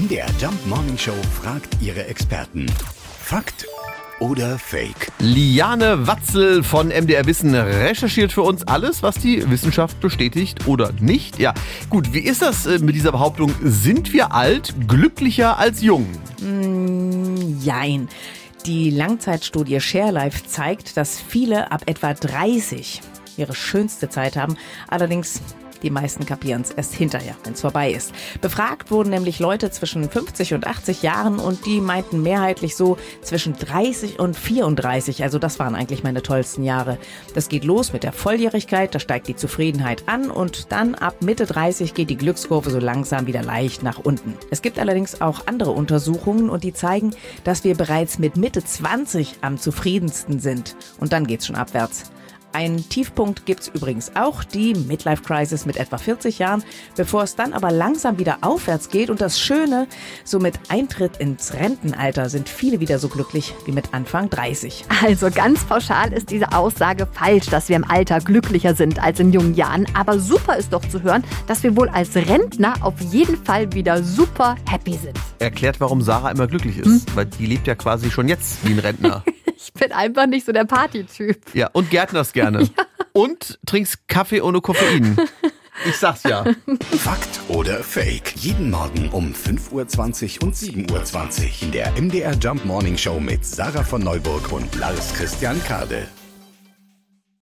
MDR Jump Morning Show fragt ihre Experten. Fakt oder Fake? Liane Watzel von MDR Wissen recherchiert für uns alles, was die Wissenschaft bestätigt oder nicht. Ja, gut, wie ist das äh, mit dieser Behauptung? Sind wir alt glücklicher als jung? Jein. Die Langzeitstudie ShareLife zeigt, dass viele ab etwa 30 ihre schönste Zeit haben. Allerdings die meisten kapieren es erst hinterher, wenn es vorbei ist. Befragt wurden nämlich Leute zwischen 50 und 80 Jahren und die meinten mehrheitlich so zwischen 30 und 34. Also das waren eigentlich meine tollsten Jahre. Das geht los mit der Volljährigkeit, da steigt die Zufriedenheit an und dann ab Mitte 30 geht die Glückskurve so langsam wieder leicht nach unten. Es gibt allerdings auch andere Untersuchungen und die zeigen, dass wir bereits mit Mitte 20 am zufriedensten sind. Und dann geht's schon abwärts. Einen Tiefpunkt gibt's übrigens auch, die Midlife Crisis mit etwa 40 Jahren, bevor es dann aber langsam wieder aufwärts geht. Und das Schöne, so mit Eintritt ins Rentenalter sind viele wieder so glücklich wie mit Anfang 30. Also ganz pauschal ist diese Aussage falsch, dass wir im Alter glücklicher sind als in jungen Jahren. Aber super ist doch zu hören, dass wir wohl als Rentner auf jeden Fall wieder super happy sind. Erklärt, warum Sarah immer glücklich ist, weil die lebt ja quasi schon jetzt wie ein Rentner. Ich bin einfach nicht so der Partytyp. ja, und gärtnerst gerne. Und trinkst Kaffee ohne Koffein. Ich sag's ja. Fakt oder Fake? Jeden Morgen um 5.20 Uhr und 7.20 Uhr in der MDR Jump Morning Show mit Sarah von Neuburg und Lars Christian Kade.